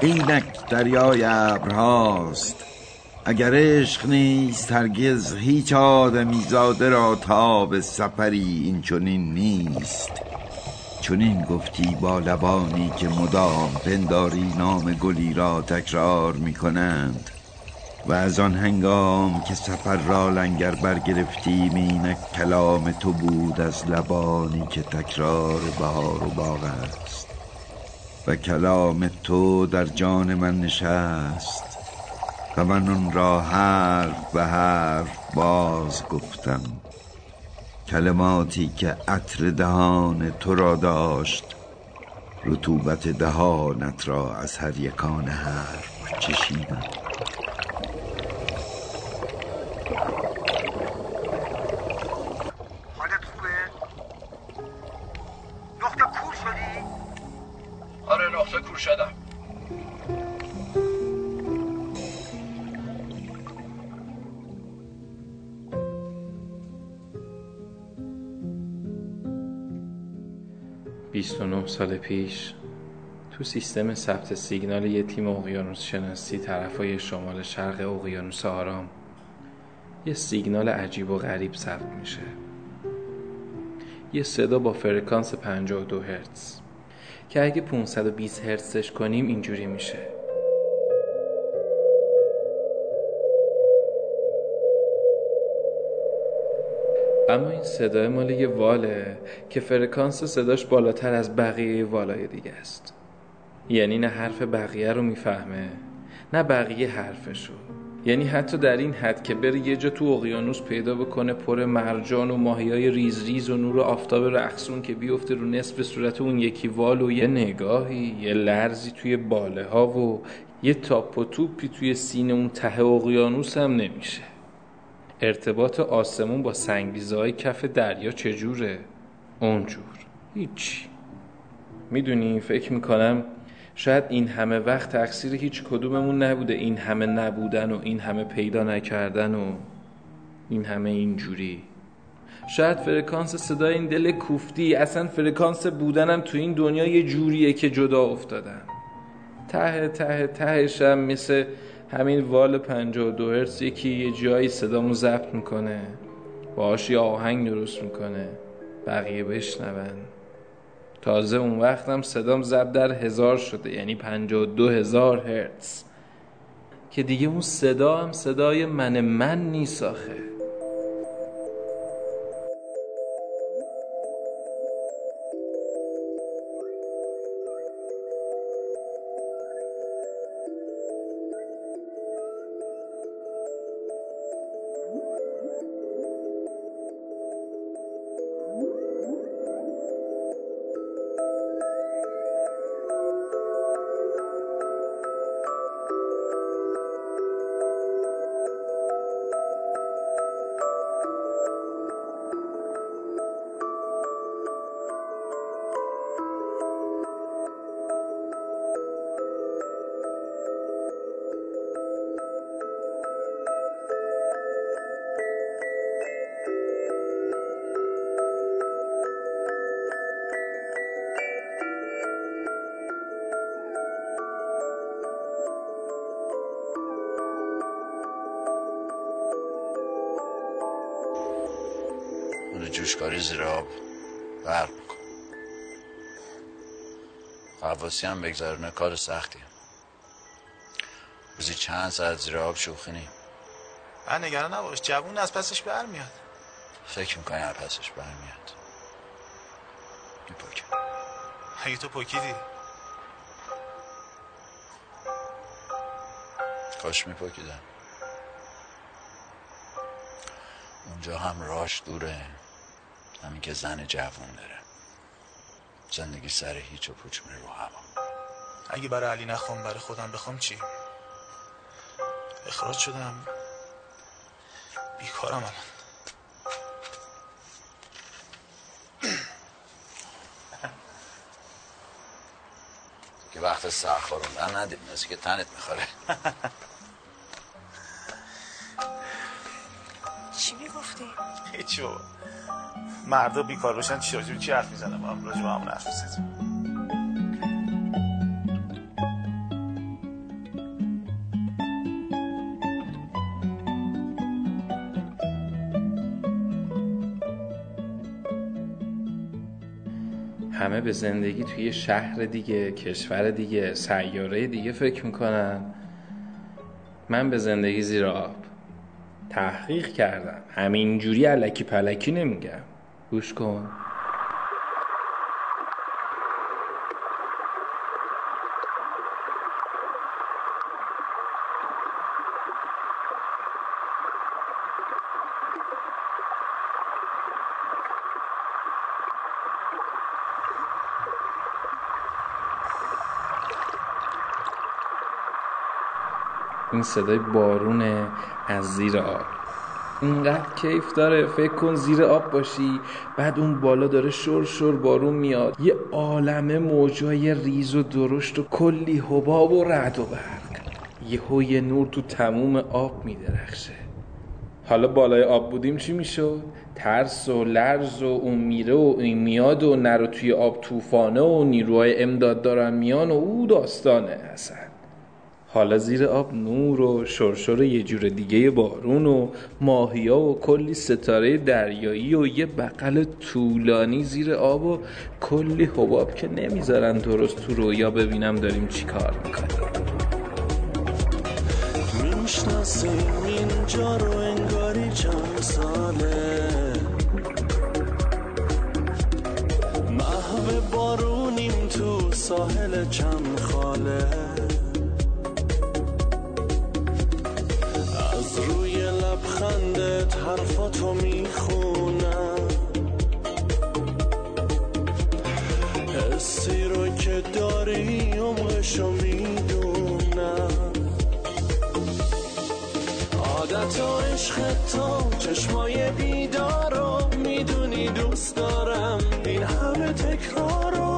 اینک دریای ابرهاست اگر عشق نیست هرگز هیچ آدمی زاده را تاب سفری این چنین نیست. چنین گفتی با لبانی که مدام پنداری نام گلی را تکرار می کنند و از آن هنگام که سفر را لنگر برگرفتیم اینک کلام تو بود از لبانی که تکرار بهار و باغ است. و کلام تو در جان من نشست. و من آن را حرف به حرف باز گفتم. کلماتی که عطر دهان تو را داشت رطوبت دهانت را از هر یکان حرف چشیدم. 29 سال پیش تو سیستم ثبت سیگنال یه تیم اقیانوس شناسی طرفای شمال شرق اقیانوس آرام یه سیگنال عجیب و غریب ثبت میشه. یه صدا با فرکانس 52 هرتز که اگه 520 هرتزش کنیم اینجوری میشه. اما این صدای مال یه واله که فرکانس صداش بالاتر از بقیه والای دیگه است. یعنی نه حرف بقیه رو می‌فهمه نه بقیه حرفشو. یعنی حتی در این حد که بره یه جا تو اقیانوس پیدا بکنه پر مرجان و ماهیای ریز ریز و نور آفتاب رقصون که بیفته رو نصف صورت اون یکی وال و یه نگاهی یه لرزی توی باله ها و یه تاپ و توپی توی سینه اون ته اقیانوس هم نمیشه. ارتباط آسمون با سنگریزه کف دریا چجوره؟ اونجور. هیچی. می‌دونی فکر می‌کنم شاید این همه وقت تقصیر هیچ کدوممون نبوده. این همه نبودن و این همه پیدا نکردن و این همه اینجوری. شاید فرکانس صدای این دل کوفتی اصلا فرکانس بودنم تو این دنیا یه جوریه که جدا افتادم ته ته تهشم مثل همین وال 52 هرتز یکی یه جایی صدامو ضبط می‌کنه. باهاش یه آهنگ درست می‌کنه. بقیه بشنون. تازه اون وقتم صدام ضبط در هزار شده یعنی 52 هزار هرتز. که دیگه اون صدا هم صدای من من نیست آخه. اون جوشکاری زیر آب برق میکن قواسی هم بگذارونه کار سختیه روزی چند ساعت زیر آب شوخی نیم. من نگران نباش جوون از پسش برمیاد. فکر می‌کنی از پسش برمیاد؟ میپاکم اگه تو پاکیدی کاش میپاکیدم اونجا هم راش دوره. همین که زن جوون داره. زندگی سر هیچ و پوچ میره رو هوا. اگه برای علی نخوام برای خودم بخوام چی؟ اخراج شدم. بیکارم الان. که وقت سر خوردن ندید مثل که تنت می‌خوره. چی می‌گفتی؟ هیچی بابا. مردا بیکار باشن چی راجب چی حرف می‌زنم؟ من راجب همون حرف می‌زنم همه به زندگی توی شهر دیگه کشور دیگه سیاره دیگه فکر می‌کنن. من به زندگی زیر آب تحقیق کردم. همینجوری علکی پلکی نمیگم. گوش کن. این صدای بارونه از زیر آب. اینقدر کیف داره فکر کن زیر آب باشی. بعد اون بالا داره شور شور بارون میاد. یه عالمه موجای ریز و درشت و کلی حباب و رعد و برق. یه یه نور تو تموم آب میدرخشه. حالا بالای آب بودیم چی می‌شد؟ ترس و لرز و اون میره و این میاد و نرو توی آب طوفانه و نیروهای امداد دارن میان و او داستانه اصلا حالا زیر آب نور و شرشر یه جور دیگه بارون و ماهیا و کلی ستاره دریایی و یه بغل طولانی زیر آب و کلی حباب که نمی‌ذارن درست تو رویا ببینم داریم چی کار می‌کنیم. می‌شناسیم اینجا رو انگاری چند ساله. محو بارونیم تو ساحل چند خاله. حرفاتو می‌خونم. حسی رو که داری عمقشو می‌دونم. عادت و عشق تو چشمای بیدارو می‌دونی دوست دارم. این همه تکرار و حس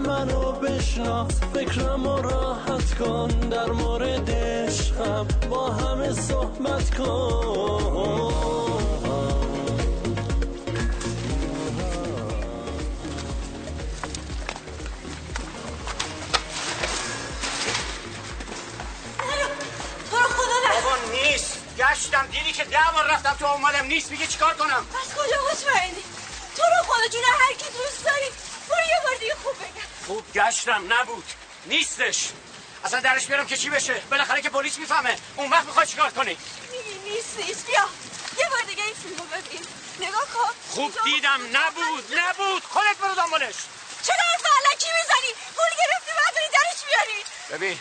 منو بشناس فکرم و راحت کن در مورد عشقم. با همه صحبت کن نیست. گشتم دیدی که ده بار رفتم تو اومدم. نیست. میگه چیکار کنم؟ از کجا مطمئنی؟ تو رو خدا جون هر کی دوست داری برو یه بار دیگه خوب بگم. خوب گشتم نبود. نیستش. اصلا درش بیارم که چی بشه؟ بالاخره که پلیس می‌فهمه. اون وقت می‌خوای چیکار کنی میگی نیست نیست. بیا. یه بار دیگه این فیلمو ببین. نگاه کن. خوب دیدم. نبود. نبود. خودت برو دنبالش. چرا حرف علکی می‌زنی؟ پول گرفتی بعد درش بیاری ببین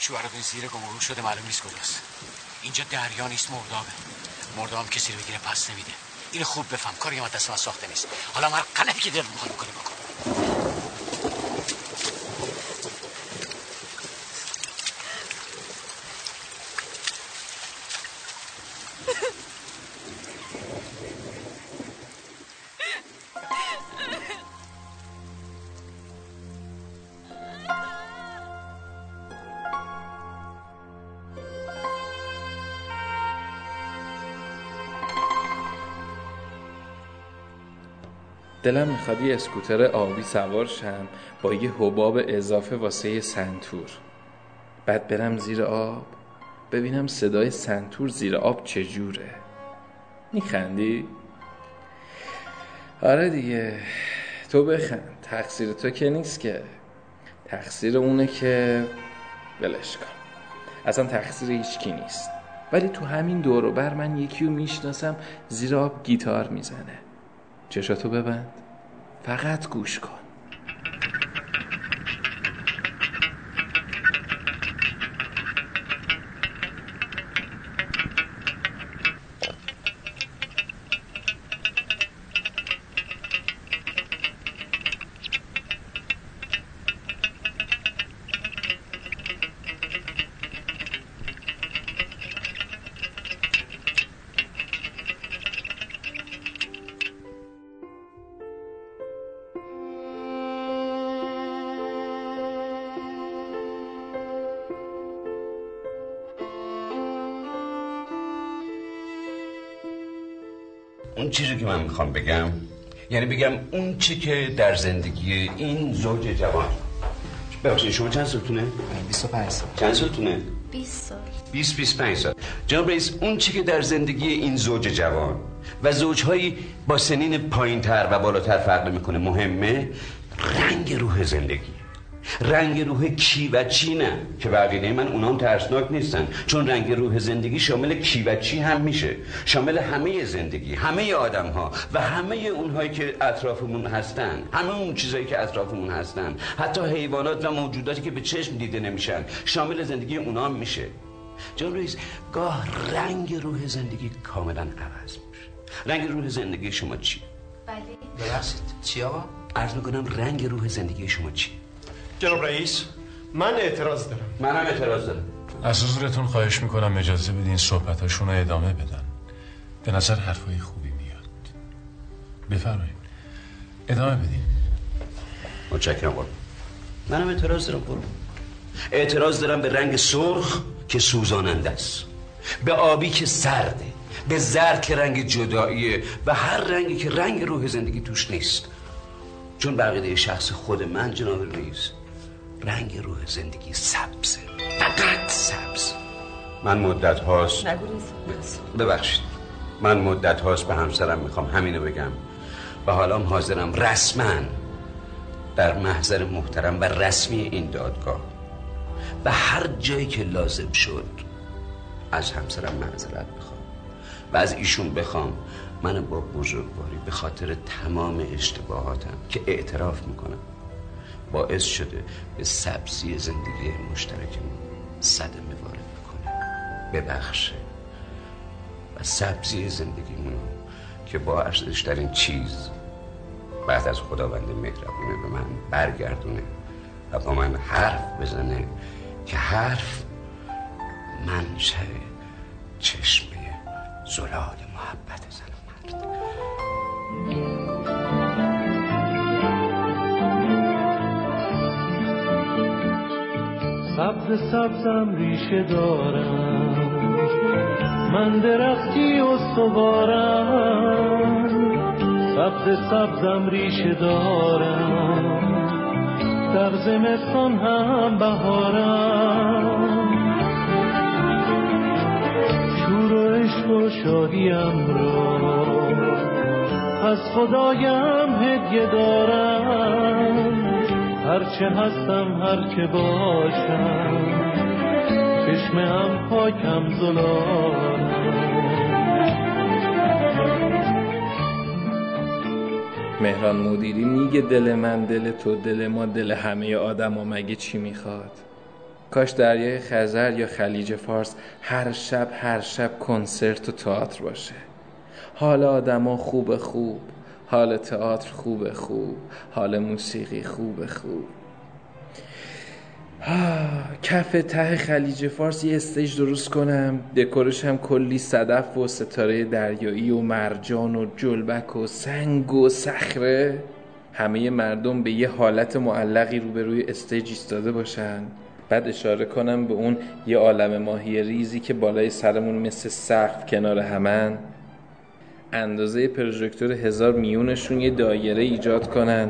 شوهرتون زیر گمرو شده معلوم نیست کجاست. اینجا دریا نیست مردابه. مرداب کسی رو بگیره پس نمیده. اینو خوب بفهم. کاری ما دست من ساخته نیست. حالا هر غلطی که دل می‌خواد بکن دلم می‌خواد یه اسکوتر آبی سوار شم با یه حباب اضافه واسه یه سنتور. بعد برم زیر آب. ببینم صدای سنتور زیر آب چجوره. میخندی؟ آره دیگه. تو بخند. تقصیر تو که نیست که. تقصیر اونه که ولش کن. اصلا تقصیر هیچکی نیست. ولی تو همین دور و بر من یکی رو می‌شناسم زیر آب گیتار می‌زنه. چشاتو ببند. فقط گوش کن. اون چیزی که من می‌خوام بگم یعنی بگم اون چی که در زندگی این زوج جوان. ببخشید شما چند سالتونه؟ 25 سال. چند سالتونه؟ 20 سال. 20 25 سال. جناب رئیس اون چی که در زندگی این زوج جوان و زوجهایی با سنین پایین تر و بالاتر فرق می‌کنه مهمه؟ رنگ روح زندگی. رنگ روح کی و چی نه. که بقیده من اونام ترسناک نیستن. چون رنگ روح زندگی شامل کی و چی هم میشه. شامل همه زندگی همه آدم ها و همه اونهایی که اطرافمون هستن. همه اون چیزهایی که اطرافمون هستن. حتی حیوانات و موجوداتی که به چشم دیده نمیشن. شامل زندگی اونام میشه. جان رویز گاه رنگ روح زندگی کاملا عوض میشه. رنگ روح زندگی شما چی؟ بله. ببخشید چی آقا؟ عرض می‌کنم رنگ روح زندگی شما چی؟ جناب رئیس من اعتراض دارم. منم اعتراض دارم. از حضورتون خواهش می‌کنم اجازه بدین صحبتاشون رو ادامه بدن. به نظر حرفای خوبی میاد. بفرمایید. ادامه بدین. متشکرم قربان. منم اعتراض دارم قربان. اعتراض دارم به رنگ سرخ که سوزاننده است. به آبی که سرده. به زرد که رنگ جداییه. و هر رنگی که رنگ روح زندگی توش نیست. چون بقیده شخص خود من جناب رئیس رنگ روح زندگی سبزه فقط سبز. من مدت هاست ببخشید. من مدت هاست به همسرم می‌خوام همینو بگم. و حالا حاضرم رسما در محضر محترم و رسمی این دادگاه. و هر جایی که لازم شد از همسرم معذرت بخوام و از ایشون بخوام. من با بزرگواری به خاطر تمام اشتباهاتم که اعتراف می‌کنم. باعث شده به سبزی زندگی مشترکمون صدمه وارد بکنه. ببخشه. و سبزی زندگیمون که با ارزشترین چیز بعد از خداوند مهربونه به من برگردونه و با من حرف بزنه که حرف منشه چشمه زلال محبت زن. سبز سبزم ریشه دارم. من درختی استوارم سبز سبزم ریشه دارم. در زمستان هم بهارم. شور و عشق و شادیم را از خدایم هدیه دارم. هرچه هستم هرچه باشم. چشم هم پاکم مهران مدیری میگه دل من دل تو دل ما دل همه آدم و مگه چی می‌خواد؟ کاش دریای خزر یا خلیج فارس هر شب هر شب کنسرت و تئاتر باشه. حال آدما خوب خوب حال تئاتر خوب خوب حال موسیقی خوب خوب. کف ته خلیج فارس یه stage درست کنم. دکورش هم کلی صدف و ستاره دریایی و مرجان و جلبک و سنگ و صخره. همه مردم به یه حالت معلقی روبروی stage ایستاده باشن. بعد اشاره کنم به اون یه عالم ماهی ریزی که بالای سرمون مثل سقف کنار همن. اندازه پروژکتور هزار میونشون یه دایره ایجاد کنن.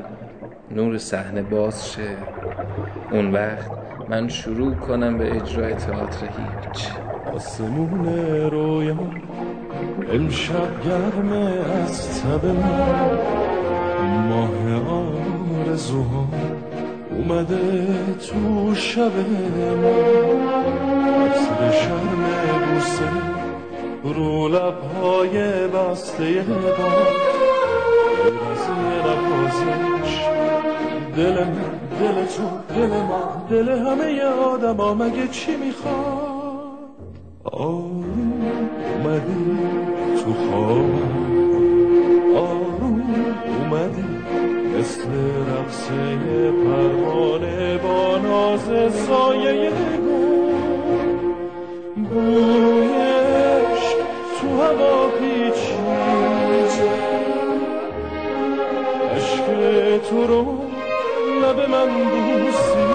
نور صحنه باز شه. اون وقت من شروع کنم به اجرای تئاتر هیچ. آسمون رویا امشب گرمه از تب ما. ماه آرزوها اومده تو شب ما. عطر شرم بوسه رو لبهای بسته با از یه دل من دل تو دل ما دل همه آدم مگه چی می‌خواد؟ آروم اومدی تو خواب. آروم اومدی مثل رقصه پروانه با ناز سایه گل بویش تو هوا عشق تو رو لب من بوسی